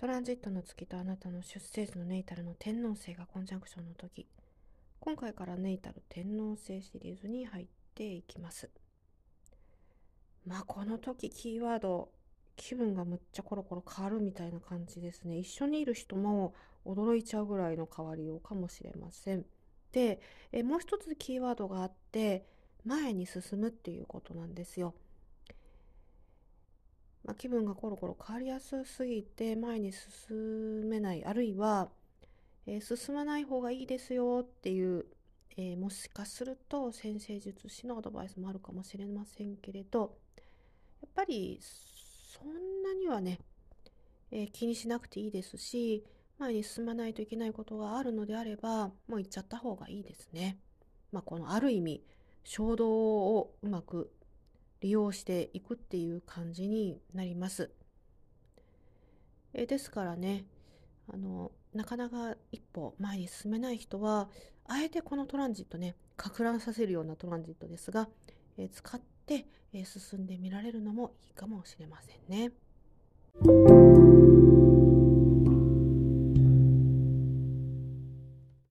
トランジットの月とあなたの出生時のネイタルの天王星がコンジャンクションの時。今回からネイタル天王星シリーズに入っていきます。まあこの時キーワード気分がむっちゃコロコロ変わるみたいな感じですね。一緒にいる人も驚いちゃうぐらいの変わりようかもしれません。でえもう一つキーワードがあって前に進むっていうことなんですよ。まあ、気分がコロコロ変わりやすすぎて前に進めないあるいは、えー、進まない方がいいですよっていう、えー、もしかすると先生術師のアドバイスもあるかもしれませんけれどやっぱりそんなにはね、えー、気にしなくていいですし前に進まないといけないことがあるのであればもう行っちゃった方がいいですね。まあ、このある意味衝動をうまく利用していくっていう感じになります。えですからねあのなかなか一歩前に進めない人はあえてこのトランジットねか乱させるようなトランジットですが、え使って、え進んでみられるのもいいかもしれませんね。